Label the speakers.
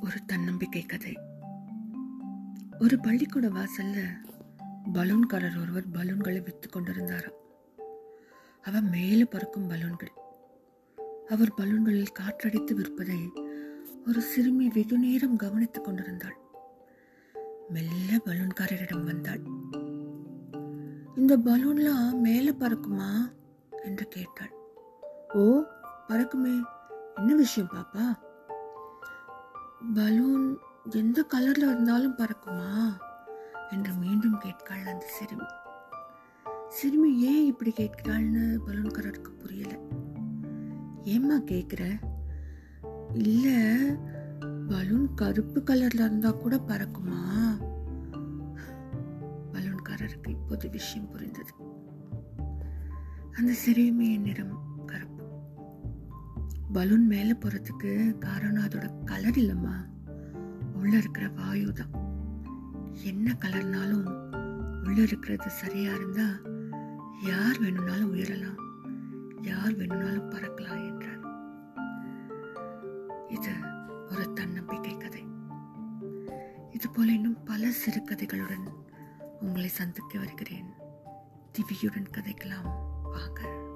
Speaker 1: ஒரு தன்னம்பிக்கை கதை. ஒரு பள்ளிக்கூட வாசல்ல பலூன்காரர் ஒருவர் பலூன்களை விற்று கொண்டிருந்தாராம். அவ மேலே பறக்கும் பலூன்கள். அவர் பலூன்களில் காற்றடித்து விற்பதை ஒரு சிறுமி வெகு நேரம் கவனித்துக் கொண்டிருந்தாள். மெல்ல பலூன்காரரிடம் வந்தாள். இந்த பலூன்லாம் மேலே பறக்குமா? என்று கேட்டாள். ஓ பறக்குமே. என்ன விஷயம் பாப்பா? பலூன் எந்த கலரில் இருந்தாலும் பறக்குமா? என்று மீண்டும் கேட்காள் அந்த சிறுமி. சிறுமி ஏன் இப்படி கேட்கிறாள்னு பலூன்காரருக்கு புரியல. ஏம்மா கேட்குற இல்லை பலூன் கருப்பு கலரில் இருந்தால் கூட பறக்குமா? பலூன்காரருக்கு இப்போது விஷயம் புரிந்தது. அந்த சிறுமியின் நிறம் பலூன் மேலே போகிறதுக்கு காரணம் அதோட கலர் இல்லைம்மா. உள்ளே இருக்கிற வாயு தான். என்ன கலர்னாலும் உள்ளே இருக்கிறது சரியாக இருந்தால் யார் வேணும்னாலும் உயரலாம். யார் வேணும்னாலும் பறக்கலாம் என்றார். இது ஒரு தன்னம்பிக்கை கதை. இது போல இன்னும் பல சிறுகதைகளுடன் உங்களை சந்திக்க வருகிறேன். திவியுடன் கதைக்கலாம் வாங்க.